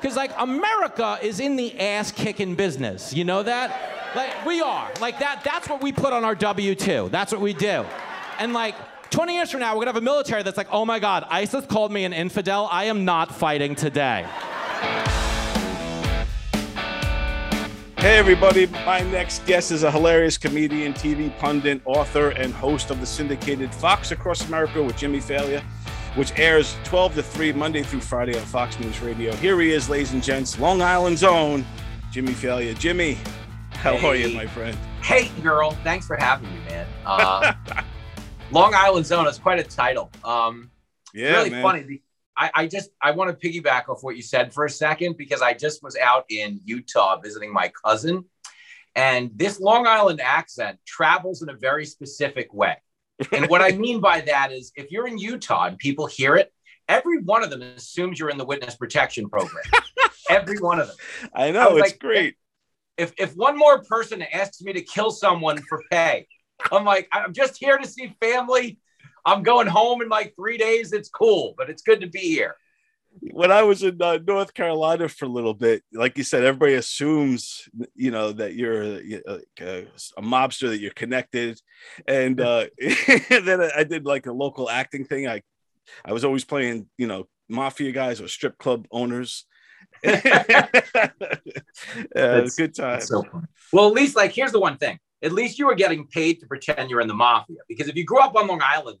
Because like America is in the ass kicking business. You know that? Like we are. Like that. That's what we put on our W two. That's what we do. And like 20 years from now, we're gonna have a military that's like, oh my God, ISIS called me an infidel. I am not fighting today. Hey, everybody. My next guest is a hilarious comedian, TV pundit, author, and host of the syndicated Fox Across America with Jimmy Failla, which airs 12 to 3 Monday through Friday on Fox News Radio. Here he is, ladies and gents, Long Island's own Jimmy Failla. Jimmy, how Hey. are you, my friend? Hey, girl. Thanks for having me, man. Uh, Long Island Zone is quite a title. Um, Yeah, really man. funny. I, I just I want to piggyback off what you said for a second because I just was out in Utah visiting my cousin, and this Long Island accent travels in a very specific way. And what I mean by that is, if you're in Utah and people hear it, every one of them assumes you're in the witness protection program. every one of them. I I know, was it's like, great. if if one more person asks me to kill someone for pay, I'm like, I'm just here to see family. I'm going home in like three days. It's cool, but it's good to be here. When I was in uh, North Carolina for a little bit, like you said, everybody assumes you know that you're uh, like a, a mobster, that you're connected, and uh, then I- did like a local acting thing. I I was always playing you know mafia guys or strip club owners. yeah, That's- good time. So. Well, at least like here's the one thing. At least you were getting paid to pretend you're in the mafia. Because if you grew up on Long Island,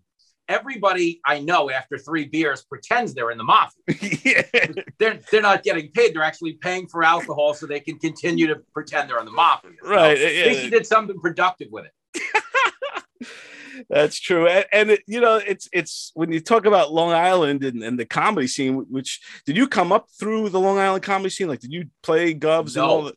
everybody I know after three beers pretends they're in the mafia. yeah. They're they're not getting paid. They're actually paying for alcohol so they can continue to pretend they're in the mafia. So Right, At yeah. least you did something productive with it. That's true, and, and it, you know, it's it's when you talk about Long Island and, and the comedy scene. Which did you come up through the Long Island comedy scene? Like, did you play Govs and No. all that?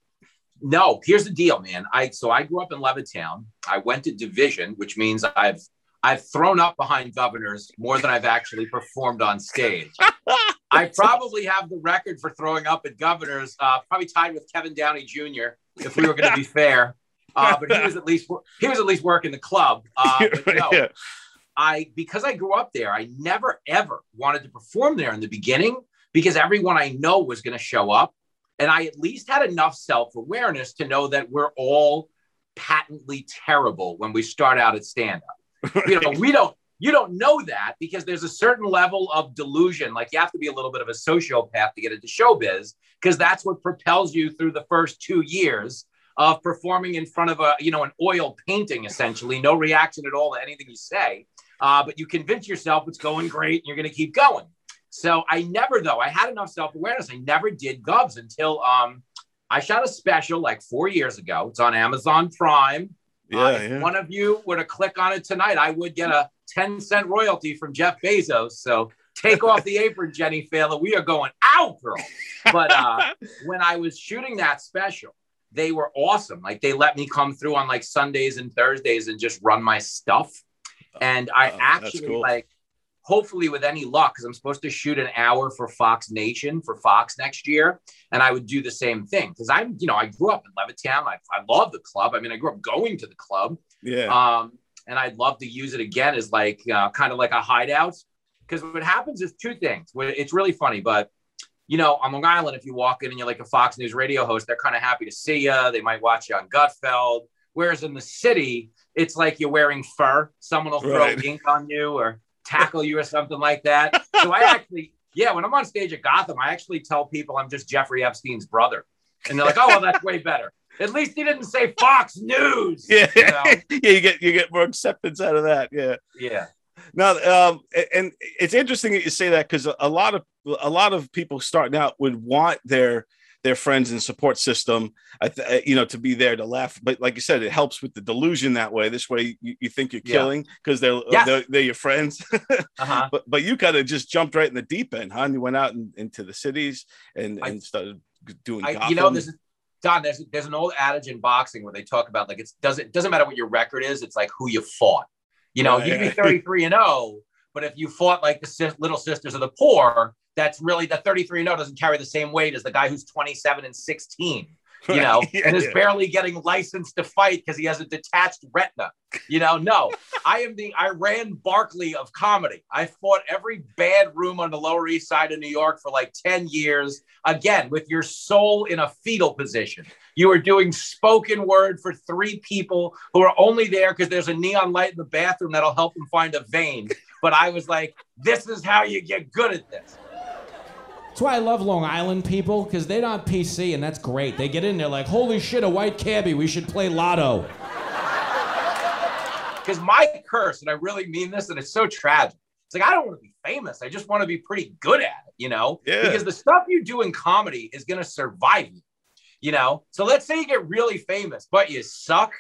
No, here's the deal, man. I so I grew up in Levittown. I went to division, which means I've I've thrown up behind governors more than I've actually performed on stage. I probably have the record for throwing up at governors, uh, probably tied with Kevin Downey Jr. If we were going to be fair, uh, but he was at least he was at least working the club. Uh, no, yeah. I because I grew up there, I never ever wanted to perform there in the beginning because everyone I know was going to show up, and I at least had enough self awareness to know that we're all patently terrible when we start out at stand up. You know, we don't. You don't know that because there's a certain level of delusion. Like you have to be a little bit of a sociopath to get into showbiz because that's what propels you through the first two years of performing in front of a you know an oil painting essentially. No reaction at all to anything you say. Uh, but you convince yourself it's going great and you're going to keep going. So i never though i had enough self-awareness. I never did govs until um, i shot a special like four years ago. It's on amazon prime Yeah, Uh, if yeah. one of you were to click on it tonight i would get a 10 cent royalty from jeff bezos so take off the apron jenny Failla. we are going out girl but uh, when I was shooting that special, they were awesome. Like they let me come through on like Sundays and Thursdays and just run my stuff. And I Oh, actually cool. like, hopefully with any luck, because I'm supposed to shoot an hour for Fox Nation for Fox next year, and I would do the same thing because I'm, you know, I grew up in Levittown. I, I love the club. I mean, I grew up going to the club yeah. um, and I'd love to use it again as like uh, kind of like a hideout. Because what happens is two things. It's really funny, but you know, on Long Island, if you walk in and you're like a Fox News radio host, they're kind of happy to see you. They might watch you on Gutfeld. Whereas in the city, it's like you're wearing fur. Someone will throw Right. ink on you or tackle you or something like that. So I actually, yeah, when I'm on stage at Gotham, I actually tell people I'm just Jeffrey Epstein's brother, and they're like, "Oh, well, that's way better." At least he didn't say Fox News. yeah, you know? yeah, you get you get more acceptance out of that. Yeah. Yeah. No, um, and it's interesting that you say that because a lot of a lot of people starting out would want their their friends and support system, th- you know, to be there to laugh. But like you said, it helps with the delusion that way. This way, you, you think you're killing because they're, Yes. they're they're your friends. Uh-huh. but but you kind of just jumped right in the deep end, huh? And you went out in, into the cities and I- and started doing. I, you know, this is Don. There's there's an old adage in boxing where they talk about like it's doesn't doesn't matter what your record is. It's like who you fought. You know, Right, you can be 33 and 0, but if you fought like the Little Sisters of the Poor, that's really the 33 and 0 doesn't carry the same weight as the guy who's 27 and 16. you know, Yeah, and is yeah. barely getting licensed to fight because he has a detached retina. You know, no, I am the Iran Barkley of comedy. I fought every bad room on the Lower East Side of New York for like 10 years, again, with your soul in a fetal position. You are doing spoken word for three people who are only there because there's a neon light in the bathroom that'll help them find a vein. But I was like, this is how you get good at this. That's why I love Long Island people, because they're not PC, and that's great. They get in there like, holy shit, a white cabbie, we should play lotto. Because my curse, and I really mean this, and it's so tragic. It's like I don't want to be famous. I just want to be pretty good at it, you know? Yeah. Because the stuff you do in comedy is gonna survive you, you know. So let's say you get really famous, but you suck.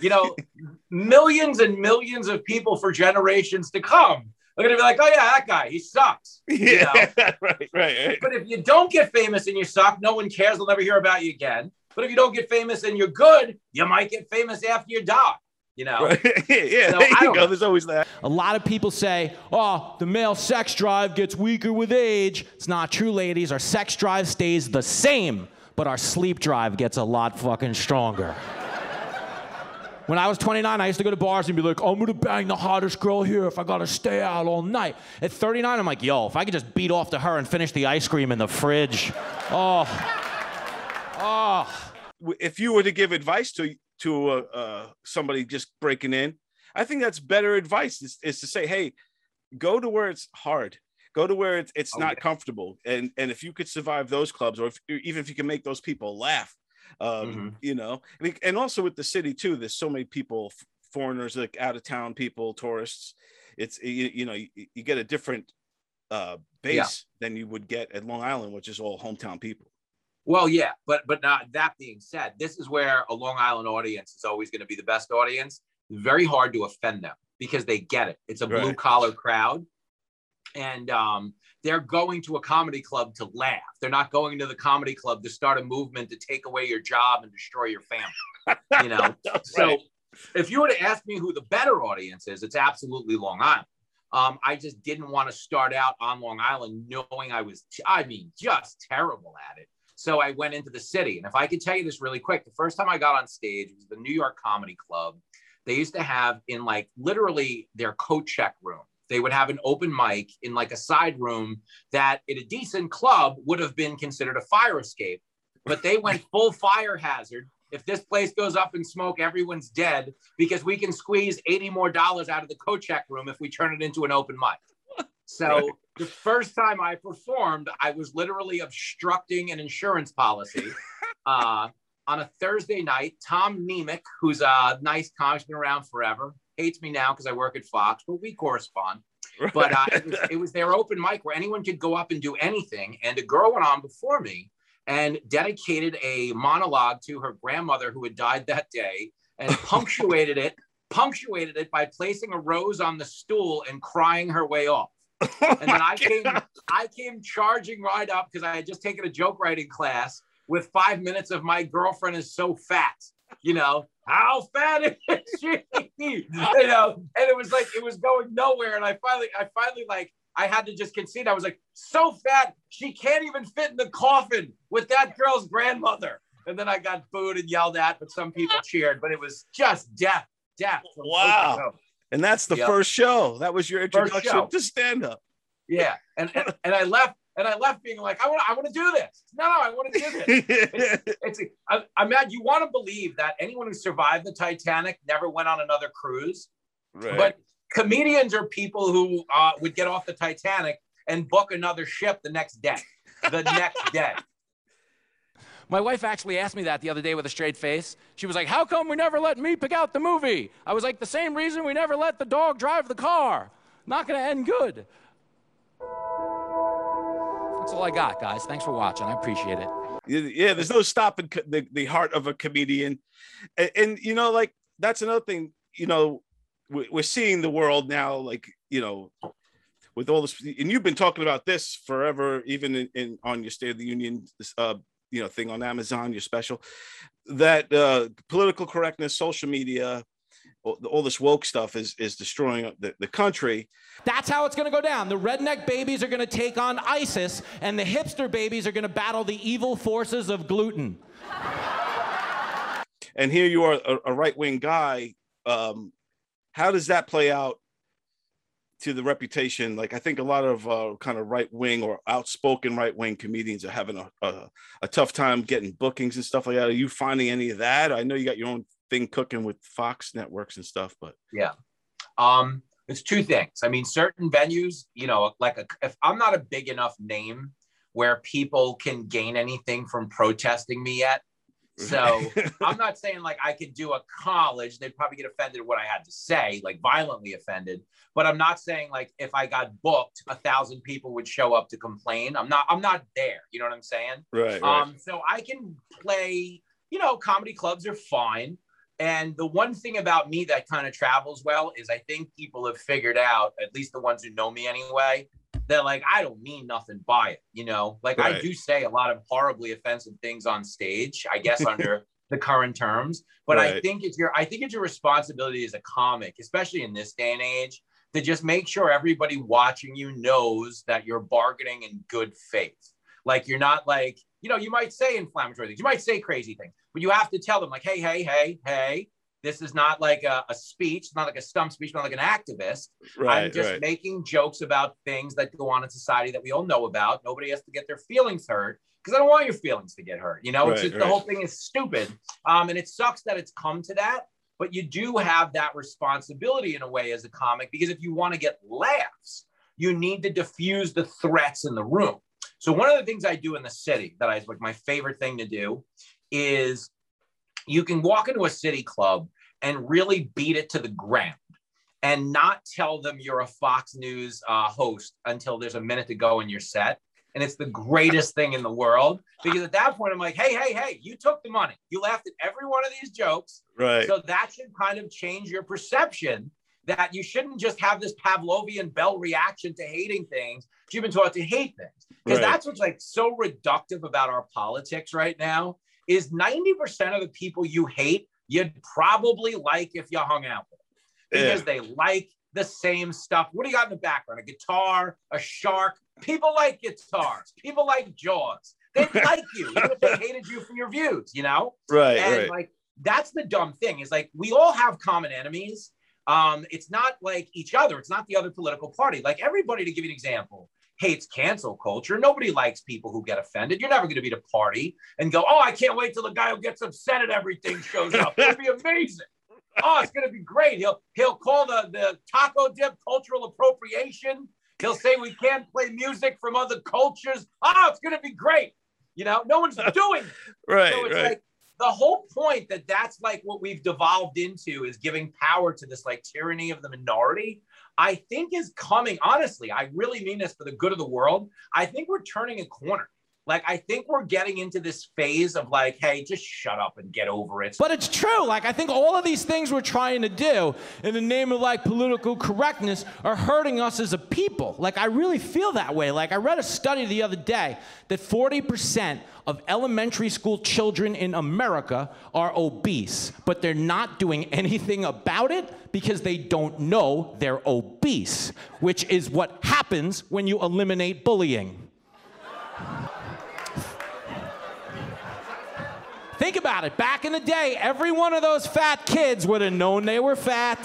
You know, millions and millions of people for generations to come are gonna be like, oh yeah, that guy, he sucks. You know? Yeah, right, right, right. But if you don't get famous and you suck, no one cares. They'll never hear about you again. But if you don't get famous and you're good, you might get famous after you die. You know. Right. yeah, So, there you go. know. There's always that. A lot of people say, oh, the male sex drive gets weaker with age. It's not true, ladies. Our sex drive stays the same, but our sleep drive gets a lot fucking stronger. When I was 29, I used to go to bars and be like, I'm gonna bang the hottest girl here if I gotta stay out all night. At 39, I'm like, yo, if I could just beat off to her and finish the ice cream in the fridge. Oh. Oh. if you were to give advice to to uh, uh, somebody just breaking in, I think that's better advice. Is, is to say, hey, go to where it's hard, go to where it's it's Oh, not yeah. comfortable, and and if you could survive those clubs, or if, even if you can make those people laugh, um, Mhm. you know, and, and also with the city too, there's so many people, foreigners, like out of town people, tourists. It's you, you know you, you get a different uh, base Yeah. than you would get at Long Island, which is all hometown people. Well, yeah, but but not that being said, this is where a Long Island audience is always going to be the best audience. Very hard to offend them because they get it. It's a blue Right. collar crowd, and um, they're going to a comedy club to laugh. They're not going to the comedy club to start a movement to take away your job and destroy your family. You know, so if you were to ask me who the better audience is, it's absolutely Long Island. Um, I just didn't want to start out on Long Island knowing I was, I mean, just terrible at it. So I went into the city. And if I could tell you this really quick, the first time I got on stage was the New York Comedy Club. They used to have in like literally their coat check room. They would have an open mic in like a side room that in a decent club would have been considered a fire escape. But they went full fire hazard. If this place goes up in smoke, everyone's dead because we can squeeze 80 more dollars out of the co check room if we turn it into an open mic. So the first time I performed, I was literally obstructing an insurance policy. Uh, on a Thursday night, Tom Nemec, who's a nice comic, been around forever, hates me now because I work at Fox, but we correspond. But uh, it, was, it was their open mic where anyone could go up and do anything. And a girl went on before me and dedicated a monologue to her grandmother who had died that day and punctuated it, punctuated it by placing a rose on the stool and crying her way off. Oh And then I came, I came charging right up because I had just taken a joke writing class with five minutes of my girlfriend is so fat. You know, how fat is she? you know, and it was like it was going nowhere. And I finally, I finally like I had to just concede. I was like, so fat, she can't even fit in the coffin with that girl's grandmother. And then I got booed and yelled at, but some people cheered. But it was just death, death. from coast to Wow. And that's the Yep. first show. That was your introduction to stand up. Yeah, and, and and I left, and I left being like, I want, I want to do this. No, no, I want to do this. It's, I, I'm mad. You want to believe that anyone who survived the Titanic never went on another cruise, right. but comedians are people who uh, would get off the Titanic and book another ship the next day. The next day. My wife actually asked me that the other day with a straight face. She was like, How come we never let me pick out the movie? I was like, The same reason we never let the dog drive the car. Not gonna end good. All I got, guys. Thanks for watching. I appreciate it. Yeah, there's no stopping the, the heart of a comedian. And, and, you know, like that's another thing, you know, we- we're seeing the world now, like, you know, with all this, and you've been talking about this forever, even in, in on your State of the Union, uh, you know, thing on Amazon, your special, that uh, political correctness, social media, all, this woke stuff is is destroying the, the country. That's how it's gonna go down. The redneck babies are gonna take on ISIS, and the hipster babies are gonna battle the evil forces of gluten. and here you are, a, a right wing guy. Um, how does that play out to the reputation? Like, I think a lot of uh, kind of right wing or outspoken right wing comedians are having a, a, a tough time getting bookings and stuff like that. Are you finding any of that? I know you got your own thing cooking with Fox networks and stuff, but yeah. Um, it's two things. I mean, certain venues, you know, like a, if I'm not a big enough name where people can gain anything from protesting me yet. So I'm not saying like I could do a college, they'd probably get offended at what I had to say, like violently offended. But I'm not saying like if I got booked, a thousand people would show up to complain. I'm not, I'm not there. You know what I'm saying? right, right. Um, so I can play, you know, comedy clubs are fine. And the one thing about me that kind of travels well is I think people have figured out, at least the ones who know me anyway, that like I don't mean nothing by it, you know. Like I do say a lot of horribly offensive things on stage, I guess under the current terms. But I think it's your I think it's your responsibility as a comic, especially in this day and age, to just make sure everybody watching you knows that you're bargaining in good faith. Like you're not like, you know, you might say inflammatory things, you might say crazy things, but you have to tell them, like, hey, hey, hey, hey, this is not like a, a speech, it's not like a stump speech, not like an activist. right, I'm just right. making jokes about things that go on in society that we all know about. Nobody has to get their feelings hurt because I don't want your feelings to get hurt. You know, it's Right, just, the whole thing is stupid. Um, and it sucks that it's come to that. But you do have that responsibility in a way as a comic because if you want to get laughs, you need to diffuse the threats in the room. So one of the things I do in the city that I like my favorite thing to do is you can walk into a city club and really beat it to the ground and not tell them you're a Fox News uh, host until there's a minute to go in your set. And it's the greatest thing in the world because at that point, I'm like, hey, hey, hey, you took the money. You laughed at every one of these jokes. right. So that should kind of change your perception that you shouldn't just have this Pavlovian bell reaction to hating things. You've been taught to hate things because Right. that's what's like so reductive about our politics right now is 90% of the people you hate, you'd probably like if you hung out with them because they like the same stuff. What do you got in the background? A guitar, a shark. People like guitars. People like Jaws. They like you, even if they hated you for your views, you know? right, and right. like that's the dumb thing is like we all have common enemies um it's not like each other it's not the other political party like everybody to give you an example hates cancel culture. Nobody likes people who get offended. You're never going to be at a party and go oh i can't wait till the guy who gets upset at everything shows up. It'll be amazing. Oh it's going to be great. He'll he'll call the the taco dip cultural appropriation. He'll say we can't play music from other cultures. Oh it's going to be great. You know no one's doing it. right, So it's right. like the whole point that that's like what we've devolved into is giving power to this like tyranny of the minority. I think is coming. Honestly, I really mean this for the good of the world. I think we're turning a corner. Like I think we're getting into this phase of like, hey, just shut up and get over it. But it's true. Like, I think all of these things we're trying to do in the name of like political correctness are hurting us as a people. Like, I really feel that way. Like, I read a study the other day that 40% of elementary school children in America are obese, but they're not doing anything about it because they don't know they're obese, which is what happens when you eliminate bullying. Think about it. Back in the day, every one of those fat kids would have known they were fat.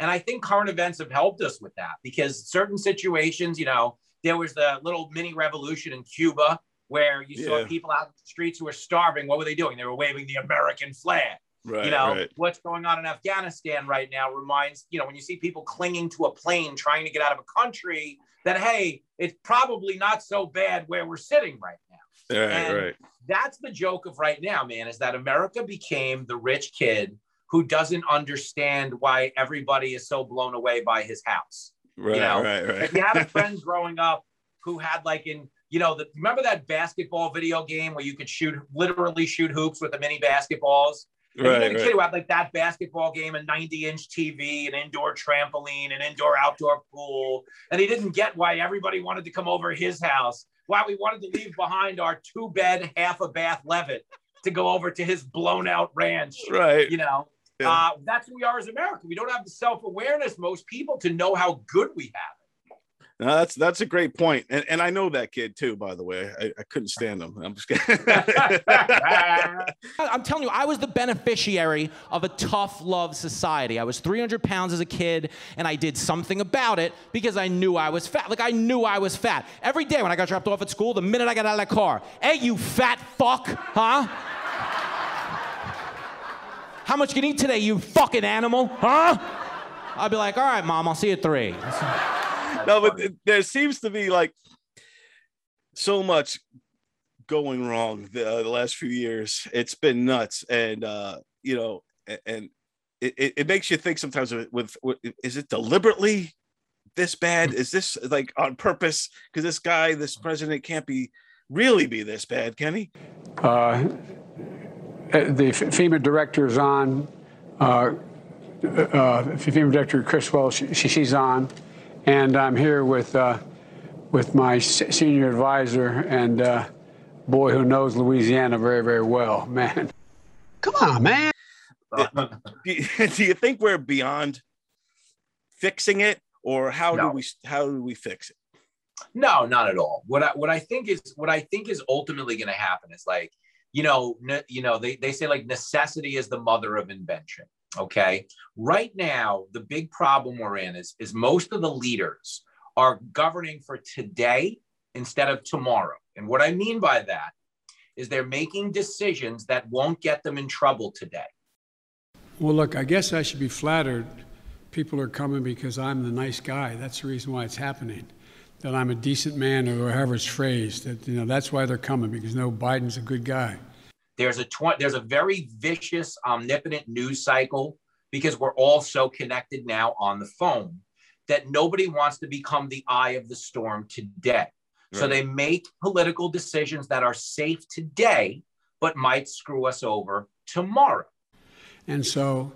And I think current events have helped us with that because certain situations, you know, there was the little mini revolution in Cuba where you saw Yeah. people out in the streets who were starving. What were they doing? They were waving the American flag. right, you know right. what's going on in afghanistan right now reminds you know when you see people clinging to a plane trying to get out of a country that hey it's probably not so bad where we're sitting right now Right, and- right. that's the joke of right now man is that america became the rich kid who doesn't understand why everybody is so blown away by his house Right, know, right, right. if you had a friend growing up who had like in you know the, remember that basketball video game where you could shoot literally shoot hoops with the mini basketballs and you right, had a kid right. who had like that basketball game, a 90 inch TV, an indoor trampoline, an indoor outdoor pool. And he didn't get why everybody wanted to come over his house, why we wanted to leave behind our two bed, half a bath Levitt to go over to his blown out ranch. Right. You know, Yeah. uh, that's who we are as America. We don't have the self awareness, most people, to know how good we have. No, that's that's a great point, and and I know that kid too. By the way, I, I couldn't stand him. I'm just kidding. I'm telling you, I was the beneficiary of a tough love society. I was 300 pounds as a kid, and I did something about it because I knew I was fat. Like I knew I was fat. Every day when I got dropped off at school, the minute I got out of that car, hey, you fat fuck, huh? How much can you eat today, you fucking animal, huh? I'd be like, all right, mom, I'll see you at three. No, but there seems to be like so much going wrong the, uh, the last few years. It's been nuts, and uh, you know, and it, it makes you think sometimes with, with, with is it deliberately this bad? Is this like on purpose? Because this guy, this president, can't be really be this bad, can he? Uh, the FEMA director is on. Uh, uh, FEMA director Criswell, she, she's on and I'm here with uh, with my senior advisor and uh, boy who knows Louisiana very very well. Man, come on, man. do, you think we're beyond fixing it, or how no. do we how do we fix it? No, not at all. What I what I think is what I think is ultimately going to happen is like you know ne, you know they they say like necessity is the mother of invention. Okay. Right now, the big problem we're in is, is most of the leaders are governing for today instead of tomorrow. And what I mean by that is they're making decisions that won't get them in trouble today. Well, look, I guess I should be flattered. People are coming because I'm the nice guy. That's the reason why it's happening. That I'm a decent man, or however it's phrased. That you know, that's why they're coming because no, Biden's a good guy. There's a tw- there's a very vicious, omnipotent news cycle because we're all so connected now on the phone that nobody wants to become the eye of the storm today. Right. So they make political decisions that are safe today, but might screw us over tomorrow. And so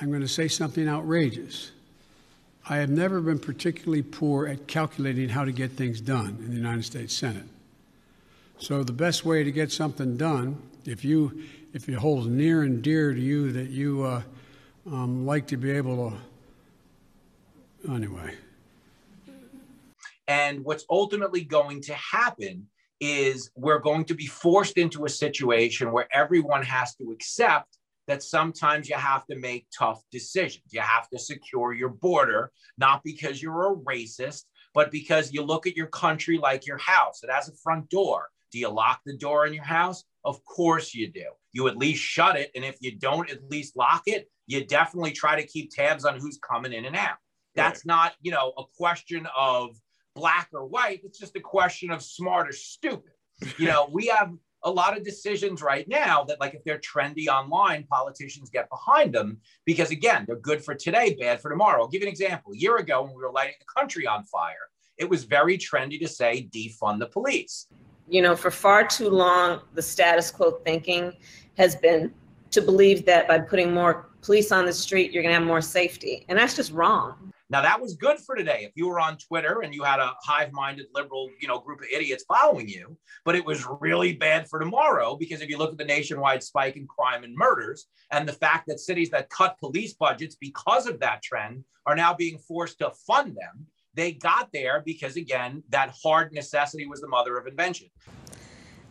I'm going to say something outrageous. I have never been particularly poor at calculating how to get things done in the United States Senate. So the best way to get something done if you if it holds near and dear to you that you uh, um, like to be able to anyway and what's ultimately going to happen is we're going to be forced into a situation where everyone has to accept that sometimes you have to make tough decisions. You have to secure your border, not because you're a racist, but because you look at your country like your house. It has a front door. Do you lock the door in your house? Of course you do. You at least shut it. And if you don't at least lock it, you definitely try to keep tabs on who's coming in and out. That's right. not, you know, a question of black or white. It's just a question of smart or stupid. You know, we have a lot of decisions right now that, like, if they're trendy online, politicians get behind them because, again, they're good for today, bad for tomorrow. I'll give you an example. A year ago, when we were lighting the country on fire, it was very trendy to say defund the police you know, for far too long, the status quo thinking has been to believe that by putting more police on the street, you're going to have more safety. And that's just wrong. Now that was good for today. If you were on Twitter and you had a hive-minded liberal, you know, group of idiots following you, but it was really bad for tomorrow because if you look at the nationwide spike in crime and murders and the fact that cities that cut police budgets because of that trend are now being forced to fund them, they got there because, again, that hard necessity was the mother of invention.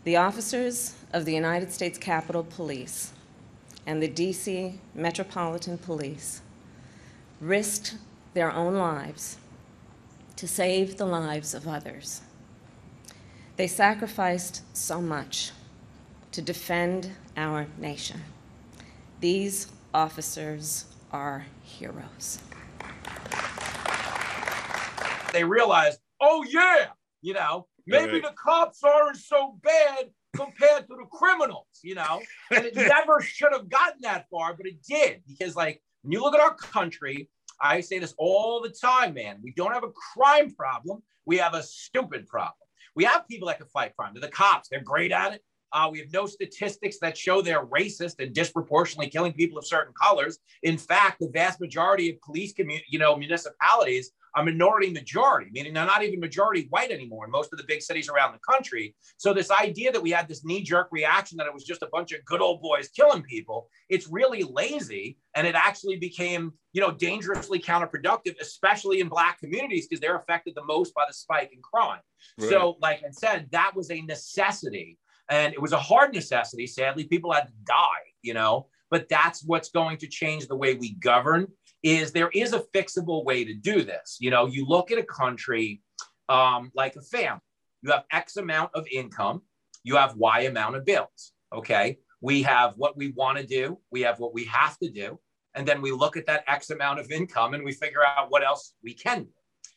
The officers of the United States Capitol Police and the DC Metropolitan Police risked their own lives to save the lives of others. They sacrificed so much to defend our nation. These officers are heroes they realized, oh yeah, you know, maybe right. the cops aren't so bad compared to the criminals, you know, and it never should have gotten that far, but it did because, like, when you look at our country, I say this all the time, man. We don't have a crime problem. We have a stupid problem. We have people that can fight crime. They're the cops. They're great at it. Uh, we have no statistics that show they're racist and disproportionately killing people of certain colors. In fact, the vast majority of police, commu- you know, municipalities a minority majority, meaning they're not even majority white anymore in most of the big cities around the country. So this idea that we had this knee-jerk reaction that it was just a bunch of good old boys killing people, it's really lazy, and it actually became, you know, dangerously counterproductive, especially in black communities because they're affected the most by the spike in crime. Right. So, like I said, that was a necessity, and it was a hard necessity. Sadly, people had to die, you know. But that's what's going to change the way we govern is there is a fixable way to do this. You know, you look at a country um, like a family, you have X amount of income, you have Y amount of bills. Okay. We have what we want to do, we have what we have to do. And then we look at that X amount of income and we figure out what else we can do.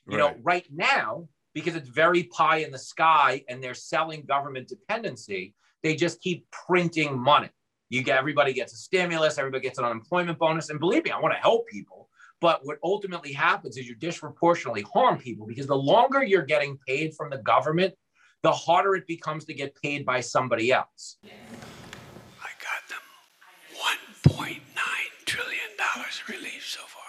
You right. know, right now, because it's very pie in the sky and they're selling government dependency, they just keep printing money. You get everybody gets a stimulus, everybody gets an unemployment bonus. And believe me, I want to help people. But what ultimately happens is you disproportionately harm people because the longer you're getting paid from the government, the harder it becomes to get paid by somebody else. I got them $1.9 trillion relief so far.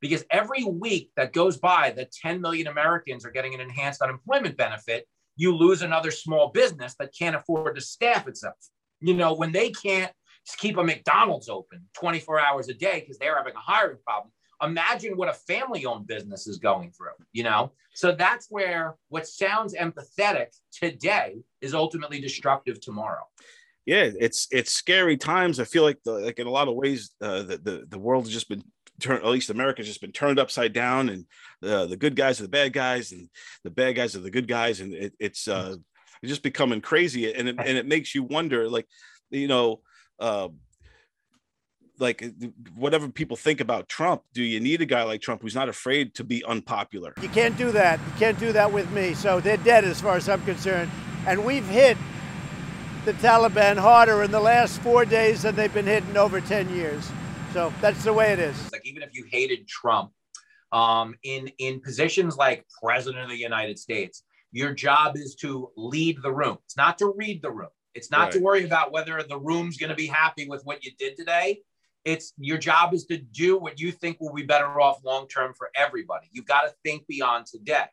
Because every week that goes by that 10 million Americans are getting an enhanced unemployment benefit, you lose another small business that can't afford to staff itself you know, when they can't keep a McDonald's open 24 hours a day because they're having a hiring problem. Imagine what a family owned business is going through, you know? So that's where what sounds empathetic today is ultimately destructive tomorrow. Yeah, it's it's scary times. I feel like the, like in a lot of ways uh, the, the the world has just been turned at least America's just been turned upside down and uh, the good guys are the bad guys and the bad guys are the good guys and it, it's uh it's just becoming crazy and it, and it makes you wonder like you know uh, like whatever people think about Trump, do you need a guy like Trump who's not afraid to be unpopular? You can't do that. You can't do that with me. So they're dead as far as I'm concerned. And we've hit the Taliban harder in the last four days than they've been hit in over 10 years. So that's the way it is. Like even if you hated Trump, um, in in positions like president of the United States, your job is to lead the room. It's not to read the room. It's not right. to worry about whether the room's going to be happy with what you did today. It's your job is to do what you think will be better off long term for everybody. You've got to think beyond today.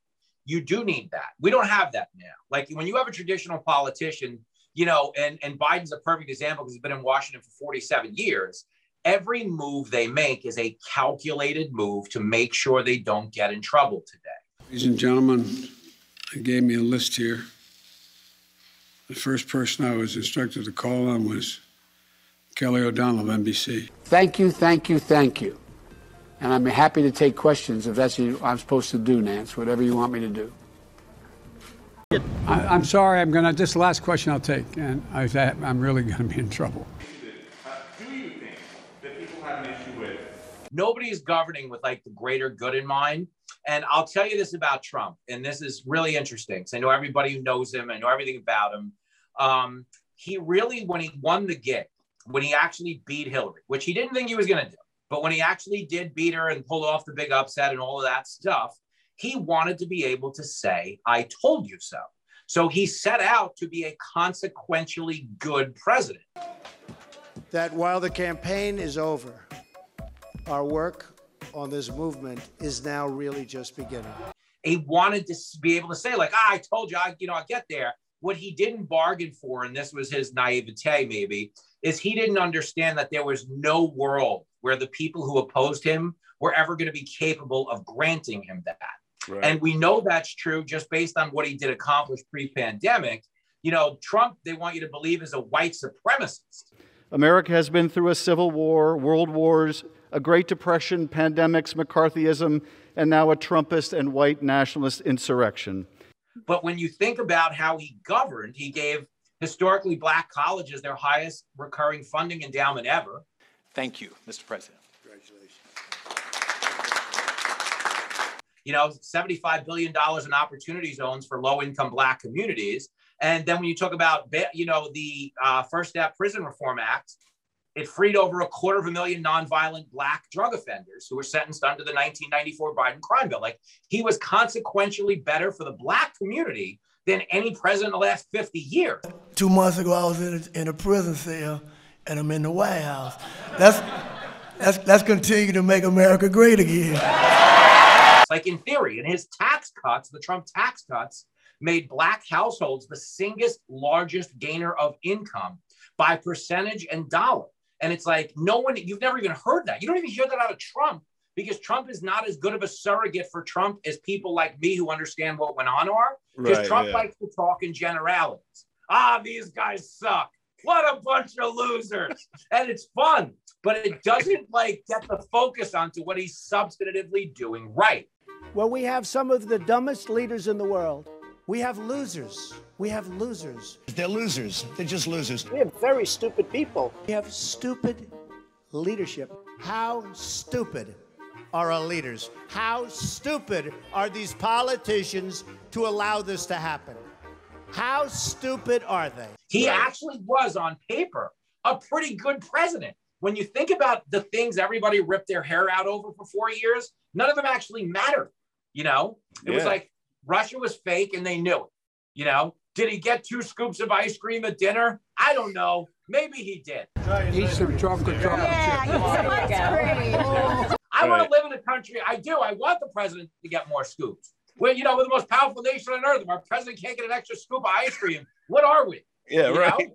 You do need that. We don't have that now. Like when you have a traditional politician, you know, and, and Biden's a perfect example because he's been in Washington for 47 years. Every move they make is a calculated move to make sure they don't get in trouble today. Ladies and gentlemen, they gave me a list here. The first person I was instructed to call on was Kelly O'Donnell of NBC. Thank you, thank you, thank you. And I'm happy to take questions if that's what I'm supposed to do, Nance, whatever you want me to do. I, am sorry, I'm going to, this last question I'll take, and I, I'm really going to be in trouble. Do you think that people have an issue with? Nobody is governing with like the greater good in mind. And I'll tell you this about Trump, and this is really interesting because I know everybody who knows him, I know everything about him. Um, he really, when he won the gig, when he actually beat Hillary, which he didn't think he was going to do, but when he actually did beat her and pulled off the big upset and all of that stuff, he wanted to be able to say, I told you so. So he set out to be a consequentially good president. That while the campaign is over, our work on this movement is now really just beginning. He wanted to be able to say, like, ah, I told you, I, you know, I'll get there. What he didn't bargain for, and this was his naivete maybe, is he didn't understand that there was no world where the people who opposed him were ever going to be capable of granting him that. Right. And we know that's true just based on what he did accomplish pre pandemic. You know, Trump, they want you to believe, is a white supremacist. America has been through a civil war, world wars, a Great Depression, pandemics, McCarthyism, and now a Trumpist and white nationalist insurrection. But when you think about how he governed, he gave historically black colleges their highest recurring funding endowment ever. Thank you, Mr. President. Congratulations. You know, $75 billion in opportunity zones for low income black communities. And then when you talk about, you know, the uh, First Step Prison Reform Act, it freed over a quarter of a million nonviolent black drug offenders who were sentenced under the 1994 Biden crime bill. Like he was consequentially better for the black community than any president in the last 50 years. Two months ago, I was in a, in a prison cell and I'm in the White House. That's, that's, that's continue to make America great again. Like in theory, and his tax cuts, the Trump tax cuts, made black households the single largest gainer of income by percentage and dollar. And it's like no one, you've never even heard that. You don't even hear that out of Trump because Trump is not as good of a surrogate for Trump as people like me who understand what went on are. Because Right, Trump yeah. likes to talk in generalities. Ah, these guys suck. What a bunch of losers. and it's fun, but it doesn't like get the focus onto what he's substantively doing right. Well, we have some of the dumbest leaders in the world. We have losers. We have losers. They're losers. They're just losers. We have very stupid people. We have stupid leadership. How stupid are our leaders? How stupid are these politicians to allow this to happen? How stupid are they? He actually was on paper a pretty good president. When you think about the things everybody ripped their hair out over for four years, none of them actually mattered. You know, it was like Russia was fake and they knew it. You know, did he get two scoops of ice cream at dinner? I don't know. Maybe he did. Eat some chocolate chocolate I want to live in a country. I do. I want the president to get more scoops. We're, you know, we're the most powerful nation on earth. If our president can't get an extra scoop of ice cream, what are we? Yeah, You right.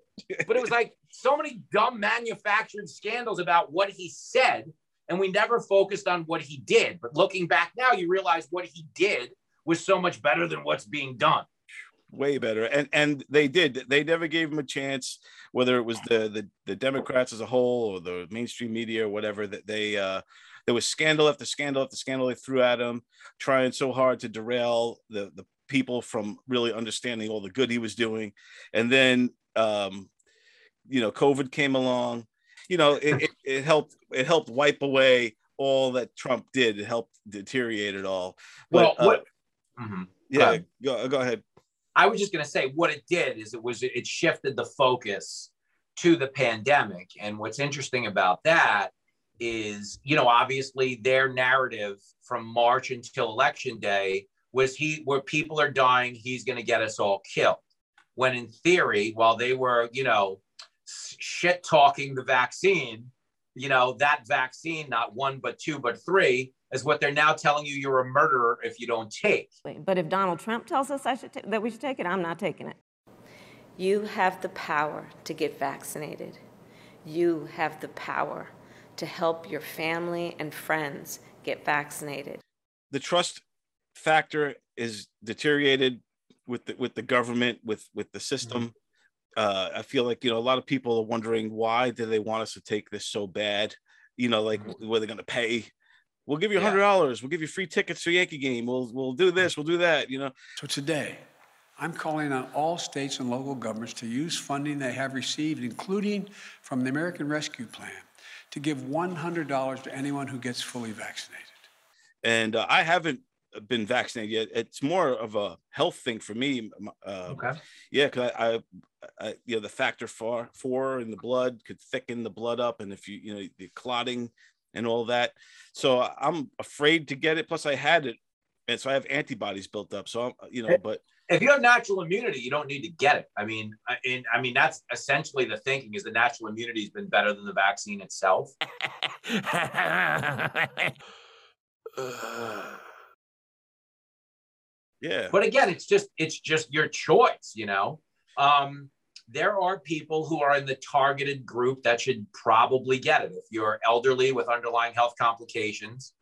but it was like so many dumb manufactured scandals about what he said, and we never focused on what he did. But looking back now, you realize what he did was so much better than what's being done. way better and and they did they never gave him a chance whether it was the the, the democrats as a whole or the mainstream media or whatever that they uh there was scandal after scandal after scandal they threw at him trying so hard to derail the the people from really understanding all the good he was doing and then um you know covid came along you know it, it, it helped it helped wipe away all that trump did it helped deteriorate it all Well, but, uh, what? Mhm. Go yeah go, go ahead I was just going to say what it did is it was it shifted the focus to the pandemic. And what's interesting about that is, you know, obviously their narrative from March until election day was he where people are dying, he's going to get us all killed. When in theory, while they were, you know, shit talking the vaccine, you know, that vaccine, not one, but two, but three, is what they're now telling you you're a murderer if you don't take. But if Donald Trump tells us I should ta- that we should take it, I'm not taking it. You have the power to get vaccinated. You have the power to help your family and friends get vaccinated. the trust factor is deteriorated with the with the government with with the system uh i feel like you know a lot of people are wondering why do they want us to take this so bad you know like were they going to pay we'll give you a hundred dollars. We'll give you free tickets to a yankee game. We'll we'll do this we'll do that you know? So today, I'm calling on all states and local governments to use funding they have received, including from the American Rescue Plan, to give $100 to anyone who gets fully vaccinated. and uh, i haven't been vaccinated yet. It's more of a health thing for me uh, Okay. yeah because I, I, I you know the factor four four in the blood could thicken the blood up and if you you know the clotting and all that so i'm afraid to get it plus i had it and so i have antibodies built up so i'm you know but if you have natural immunity, you don't need to get it. I mean, I, in, I mean that's essentially the thinking is the natural immunity has been better than the vaccine itself. yeah But again, it's just it's just your choice, you know. Um, there are people who are in the targeted group that should probably get it. If you're elderly with underlying health complications,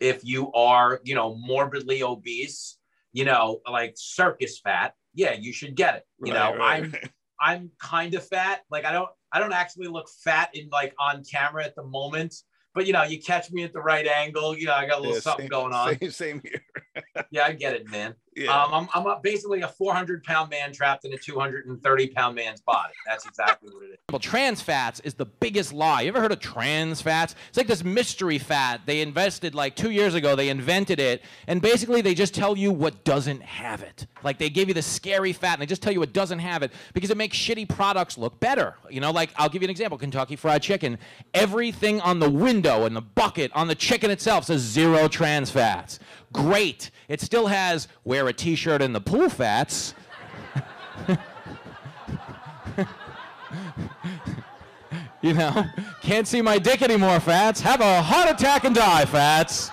if you are, you know, morbidly obese, you know, like circus fat, yeah, you should get it. You Right, know, right, I'm I'm kind of fat. Like I don't I don't actually look fat in like on camera at the moment. But you know, you catch me at the right angle. You know, I got a little Yeah, something same- going on. same, same here Yeah, I get it, man. Yeah. Um, I'm, I'm a, basically a 400 pound man trapped in a 230 pound man's body. That's exactly what it is. Well, trans fats is the biggest lie. You ever heard of trans fats? It's like this mystery fat. They invested like two years ago, they invented it, and basically they just tell you what doesn't have it. Like they give you the scary fat and they just tell you what doesn't have it because it makes shitty products look better. You know, like I'll give you an example Kentucky Fried Chicken. Everything on the window and the bucket on the chicken itself says zero trans fats. Great. It still has wear a t shirt in the pool fats. You know, can't see my dick anymore, fats. Have a heart attack and die, fats.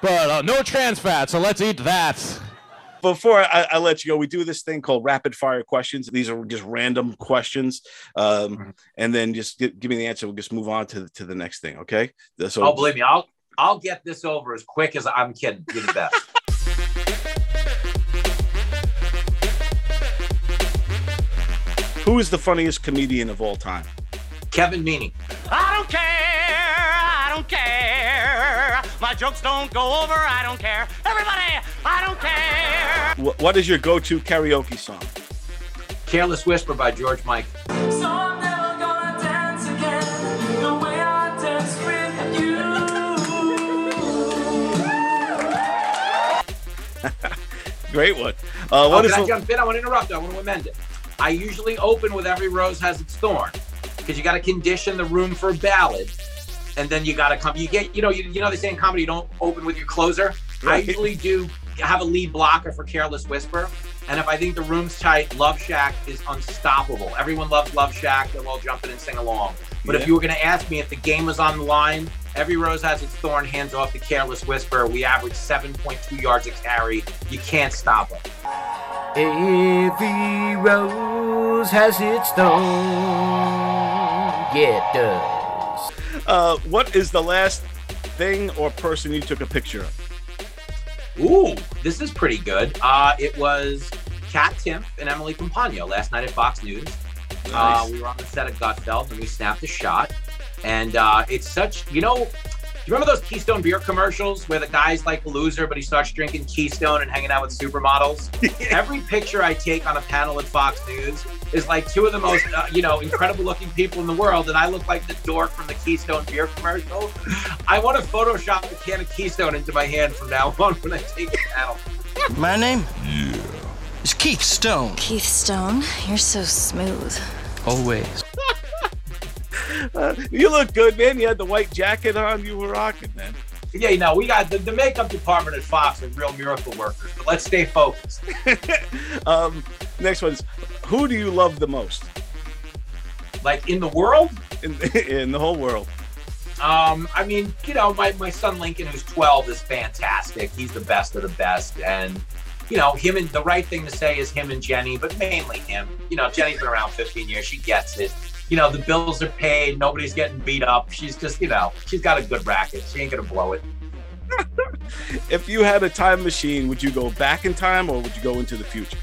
but uh, no trans fat. So let's eat that. Before I, I, let you go, we do this thing called rapid fire questions. These are just random questions, um, and then just give, give me the answer. We'll just move on to to the next thing. Okay? So, oh, believe me, I'll I'll get this over as quick as I'm kidding. Do the best. Who is the funniest comedian of all time? Kevin Meaney. I don't care. I don't care. My jokes don't go over. I don't care. Everybody, I don't care. What is your go-to karaoke song? Careless Whisper by George Michael. Great one. Uh, what oh, can I jump in? I want to interrupt. I want to amend it. I usually open with every rose has its thorn because you got to condition the room for a ballad, and then you got to come. You get, you know, you, you know they say in comedy you don't open with your closer. Right. I usually do have a lead blocker for Careless Whisper, and if I think the room's tight, Love Shack is unstoppable. Everyone loves Love Shack. They'll all jump in and sing along. But yeah. if you were going to ask me if the game was on the line, every rose has its thorn, hands off the Careless Whisper. We average 7.2 yards a carry. You can't stop it. Every rose has its thorn. Yeah, it does. Uh, what is the last thing or person you took a picture of? Ooh, this is pretty good. Uh, it was Kat Timpf and Emily Compagno last night at Fox News. Uh, nice. Uh, we were on the set of Gutfeld and we snapped a shot. And uh, it's such, you know, do you remember those Keystone beer commercials where the guy's like a loser, but he starts drinking Keystone and hanging out with supermodels? Every picture I take on a panel at Fox News is like two of the most, uh, you know, incredible looking people in the world, and I look like the dork from the Keystone beer commercial. I want to Photoshop a can of Keystone into my hand from now on when I take a panel. My name? Yeah. Is Keith Stone. Keith Stone, you're so smooth. Always. Uh, you look good, man. You had the white jacket on. You were rocking, man. Yeah, you know, we got the, the makeup department at Fox are real miracle workers, but let's stay focused. um, next one's who do you love the most? Like in the world? In, in the whole world. Um, I mean, you know, my, my son Lincoln, who's 12, is fantastic. He's the best of the best. And, you know, him and the right thing to say is him and Jenny, but mainly him. You know, Jenny's been around 15 years. She gets it you know, the bills are paid, nobody's getting beat up. She's just, you know, she's got a good racket. She ain't gonna blow it. if you had a time machine, would you go back in time or would you go into the future?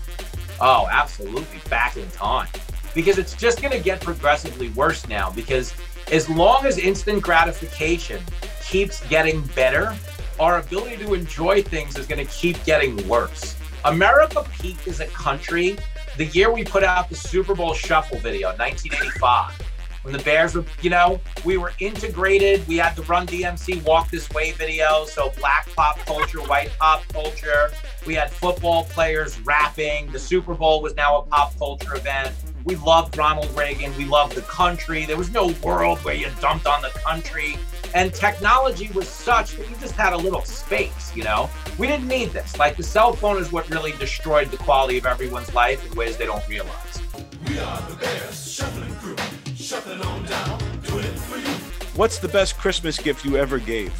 Oh, absolutely back in time. Because it's just gonna get progressively worse now. Because as long as instant gratification keeps getting better, our ability to enjoy things is gonna keep getting worse. America peaked as a country the year we put out the Super Bowl Shuffle video, 1985, when the Bears were, you know, we were integrated. We had the Run DMC Walk This Way video, so black pop culture, white pop culture. We had football players rapping. The Super Bowl was now a pop culture event. We loved Ronald Reagan. We loved the country. There was no world where you dumped on the country. And technology was such that you just had a little space, you know? We didn't need this. Like the cell phone is what really destroyed the quality of everyone's life in ways they don't realize. We are the Bears Shuffling Crew, shuffling on down, doing it for you. What's the best Christmas gift you ever gave?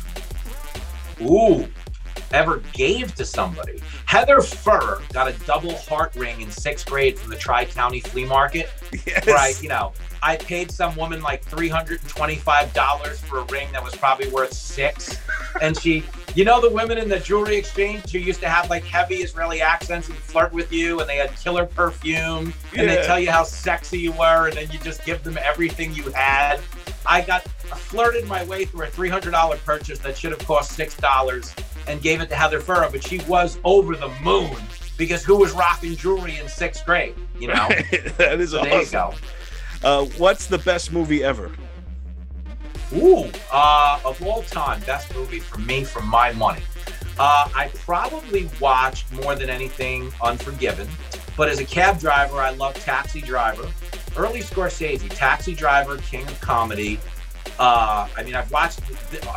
Ooh, ever gave to somebody. Heather Furr got a double heart ring in sixth grade from the Tri County Flea Market. Yes. Right, you know, I paid some woman like $325 for a ring that was probably worth six. And she, you know, the women in the jewelry exchange who used to have like heavy Israeli accents and flirt with you, and they had killer perfume, and yeah. they tell you how sexy you were, and then you just give them everything you had. I got flirted my way through a $300 purchase that should have cost $6 and gave it to Heather Furrow, but she was over the moon because who was rocking jewelry in sixth grade? You know, that is so awesome. There you go. Uh, what's the best movie ever? Ooh, uh, of all time, best movie for me, for my money. Uh, I probably watched more than anything Unforgiven, but as a cab driver, I love Taxi Driver. Early Scorsese, Taxi Driver, King of Comedy. Uh, I mean, I've watched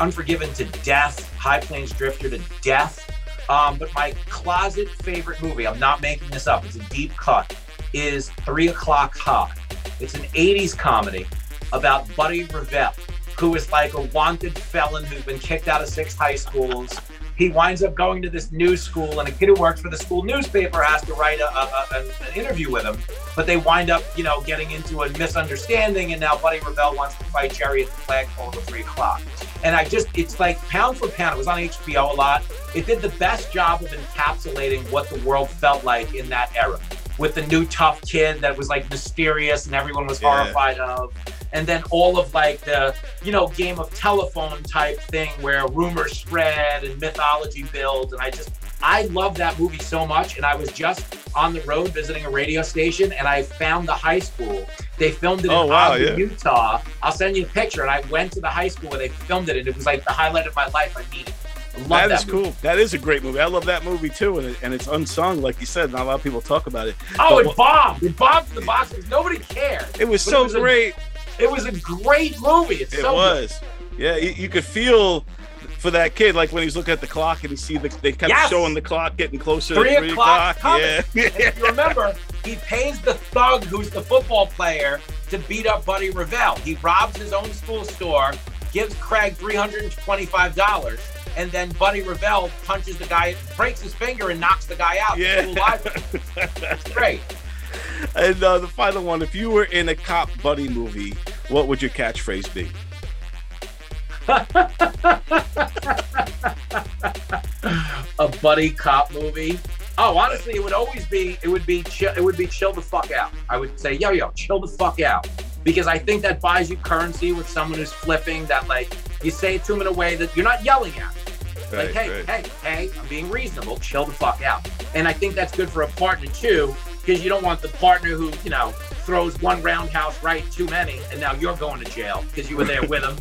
Unforgiven to death, High Plains Drifter to death. Um, but my closet favorite movie, I'm not making this up, it's a deep cut, is Three O'Clock High. It's an 80s comedy about Buddy Revell, who is like a wanted felon who's been kicked out of six high schools. He winds up going to this news school, and a kid who works for the school newspaper has to write a, a, a, an interview with him. But they wind up, you know, getting into a misunderstanding, and now Buddy Revell wants to fight Jerry at the flagpole at three o'clock. And I just, it's like pound for pound. It was on HBO a lot. It did the best job of encapsulating what the world felt like in that era with the new tough kid that was like mysterious and everyone was Yeah. horrified of. And then all of like the, you know, game of telephone type thing where rumors spread and mythology builds. And I just, I love that movie so much. And I was just on the road visiting a radio station and I found the high school. They filmed it Oh, in wow, Ogden, yeah. Utah. I'll send you a picture. And I went to the high school where they filmed it. And it was like the highlight of my life. I mean, I love That that, is movie. cool. That is a great movie. I love that movie too, and, it, and it's unsung, like you said. Not a lot of people talk about it. Oh, But it bombed. It bombed the box. Nobody cared. It was But so a- great. It was a great movie. It's It so good. was. Yeah, you, you could feel for that kid, like when he's looking at the clock and he see the they kept Yes. showing the clock getting closer. Three to three o'clock o'clock. coming. Yeah. And if you remember, he pays the thug who's the football player to beat up Buddy Revell. He robs his own school store, gives Craig three hundred and twenty-five dollars, and then Buddy Revell punches the guy, breaks his finger, and knocks the guy out. Yeah. It's great. And uh, the final one: If you were in a cop buddy movie, what would your catchphrase be? a buddy cop movie. Oh, honestly, it would always be it would be chill, it would be chill the fuck out. I would say, yo, yo, chill the fuck out, because I think that buys you currency with someone who's flipping. That like you say it to them in a way that you're not yelling at. them. Like, Right, hey, right. hey, hey, I'm being reasonable. Chill the fuck out. And I think that's good for a partner too, because you don't want the partner who you know throws one roundhouse right too many, and now you're going to jail because you were there with him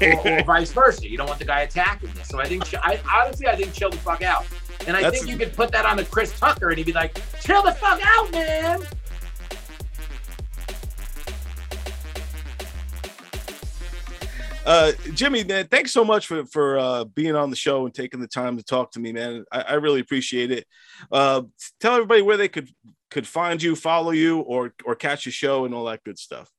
or, or vice versa. You don't want the guy attacking you. So I think, I honestly, I think chill the fuck out. And I That's- think you could put that on the Chris Tucker, and he'd be like, "Chill the fuck out, man." Uh, Jimmy, man, thanks so much for for uh, being on the show and taking the time to talk to me, man. I, I really appreciate it. Uh, tell everybody where they could could find you, follow you, or or catch your show and all that good stuff.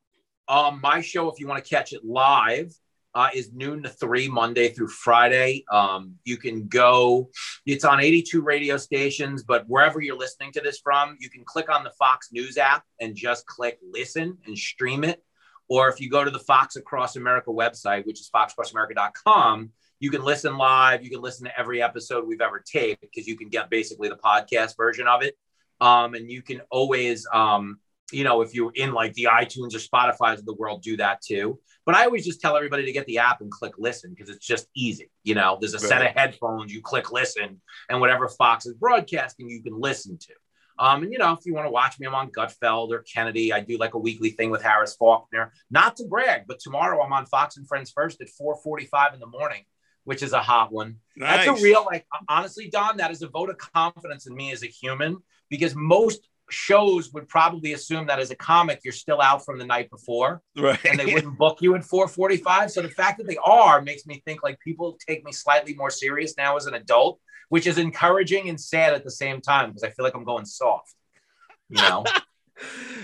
Um, my show, if you want to catch it live, uh, is noon to three Monday through Friday. Um, you can go. It's on 82 radio stations, but wherever you're listening to this from, you can click on the Fox News app and just click listen and stream it. Or if you go to the Fox Across America website, which is foxacrossamerica.com, you can listen live. You can listen to every episode we've ever taped because you can get basically the podcast version of it. Um, and you can always, um, you know, if you're in like the iTunes or Spotify's of the world, do that too. But I always just tell everybody to get the app and click listen because it's just easy. You know, there's a set of headphones, you click listen, and whatever Fox is broadcasting, you can listen to. Um, and you know, if you want to watch me, I'm on Gutfeld or Kennedy. I do like a weekly thing with Harris Faulkner. Not to brag, but tomorrow I'm on Fox and Friends First at 4:45 in the morning, which is a hot one. That's a real like honestly, Don. That is a vote of confidence in me as a human because most shows would probably assume that as a comic you're still out from the night before Right. and they wouldn't book you at 445 so the fact that they are makes me think like people take me slightly more serious now as an adult which is encouraging and sad at the same time because i feel like i'm going soft you know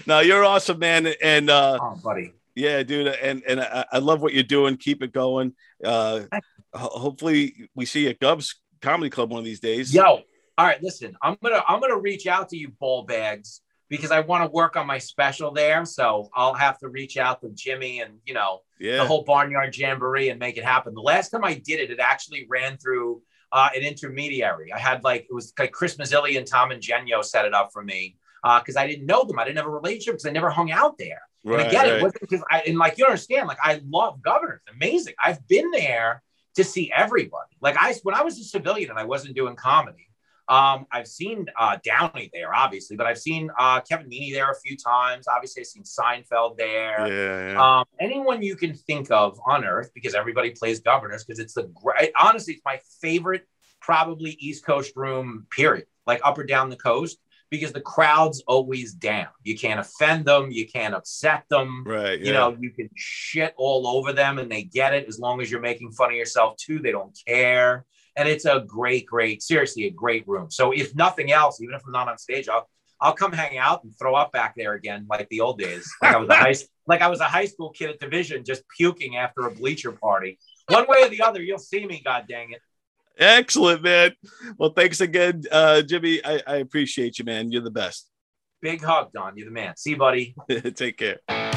no, you're awesome, man. And uh, oh buddy yeah, dude. And and I, I love what you're doing. Keep it going. Uh, hopefully, we see you at Gubs Comedy Club one of these days. Yo, all right, listen, I'm gonna I'm gonna reach out to you ball bags because I want to work on my special there. So I'll have to reach out to Jimmy and you know Yeah. the whole barnyard jamboree and make it happen. The last time I did it, it actually ran through uh, an intermediary. I had like it was like Chris Mazzilli and Tom and Genio set it up for me because I didn't know them. I didn't have a relationship because I never hung out there. Right, and again, right. it wasn't because I and like you understand, like I love governors, amazing. I've been there to see everybody. Like I when I was a civilian and I wasn't doing comedy. Um, I've seen uh, Downey there, obviously, but I've seen uh, Kevin Meaney there a few times. Obviously, I've seen Seinfeld there. Yeah, yeah. Um, anyone you can think of on Earth, because everybody plays governors, because it's the great. Honestly, it's my favorite, probably East Coast room. Period. Like up or down the coast, because the crowd's always down. You can't offend them. You can't upset them. Right. You know, you can shit all over them, and they get it as long as you're making fun of yourself too. They don't care. And it's a great, great, seriously, a great room. So if nothing else, even if I'm not on stage, I'll I'll come hang out and throw up back there again, like the old days. Like I was a high, like I was a high school kid at division, just puking after a bleacher party. One way or the other, you'll see me. God dang it! Excellent, man. Well, thanks again, uh, Jimmy. I, I appreciate you, man. You're the best. Big hug, Don. You're the man. See you, buddy. Take care.